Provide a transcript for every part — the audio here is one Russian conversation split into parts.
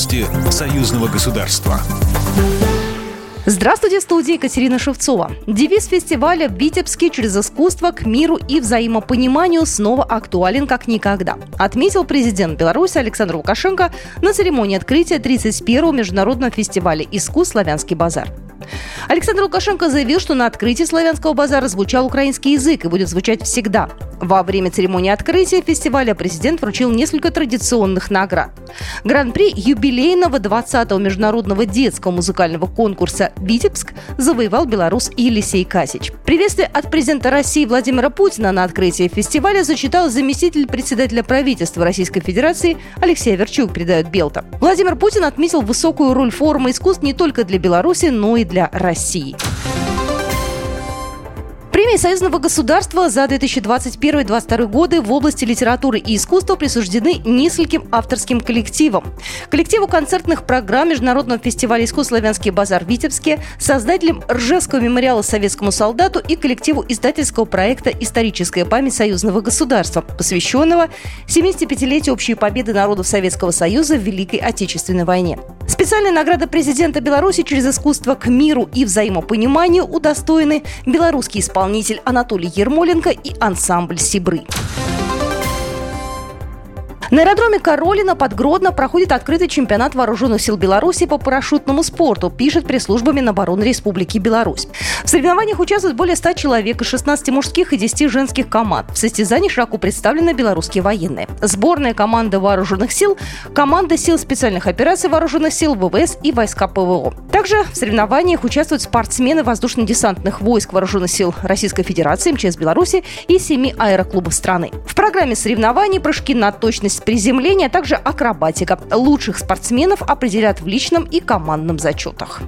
Новости союзного государства. Здравствуйте, студия Екатерина Шевцова. Девиз фестиваля в Витебске через искусство к миру и взаимопониманию снова актуален как никогда, отметил президент Беларуси Александр Лукашенко на церемонии открытия 31-го международного фестиваля искусств «Славянский базар». Александр Лукашенко заявил, что на открытии славянского базара звучал украинский язык и будет звучать всегда. Во время церемонии открытия фестиваля президент вручил несколько традиционных наград. Гран-при юбилейного 20-го международного детского музыкального конкурса «Витебск» завоевал белорус Елисей Касич. Приветствие от президента России Владимира Путина на открытии фестиваля зачитал заместитель председателя правительства Российской Федерации Алексей Верчук, передает Белта. Владимир Путин отметил высокую роль форума искусств не только для Беларуси, но и для России. Премии Союзного государства за 2021-2022 годы в области литературы и искусства присуждены нескольким авторским коллективам. Коллективу концертных программ Международного фестиваля искусств «Славянский базар» в Витебске, создателям Ржевского мемориала советскому солдату и коллективу издательского проекта «Историческая память союзного государства», посвященного 75-летию общей победы народов Советского Союза в Великой Отечественной войне. Специальная награда президента Беларуси через искусство к миру и взаимопониманию удостоены белорусский исполнитель Анатолий Ермоленко и ансамбль «Сибры». На аэродроме Королина под Гродно проходит открытый чемпионат вооруженных сил Беларуси по парашютному спорту, пишет пресс-служба Минобороны Республики Беларусь. В соревнованиях участвуют более 100 человек из 16 мужских и 10 женских команд. В состязании широко представлены белорусские военные. Сборная команда вооруженных сил, команда сил специальных операций вооруженных сил ВВС и войска ПВО. Также в соревнованиях участвуют спортсмены воздушно-десантных войск вооруженных сил Российской Федерации, МЧС Беларуси и семи аэроклубов страны. В программе соревнований прыжки на точность скорость приземления, а также акробатика. Лучших спортсменов определят в личном и командном зачетах.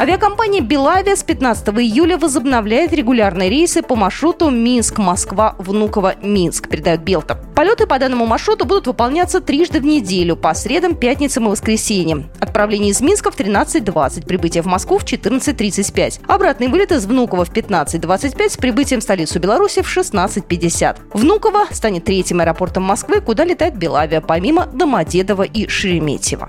Авиакомпания «Белавия» с 15 июля возобновляет регулярные рейсы по маршруту Минск-Москва, Внуково-Минск, передает Белта. Полеты по данному маршруту будут выполняться трижды в неделю, по средам, пятницам и воскресеньям. Отправление из Минска в 13.20, прибытие в Москву в 14.35. Обратный вылет из Внуково в 15.25 с прибытием в столицу Беларуси в 16.50. Внуково станет третьим аэропортом Москвы, куда летает «Белавия», помимо Домодедова и Шереметьево.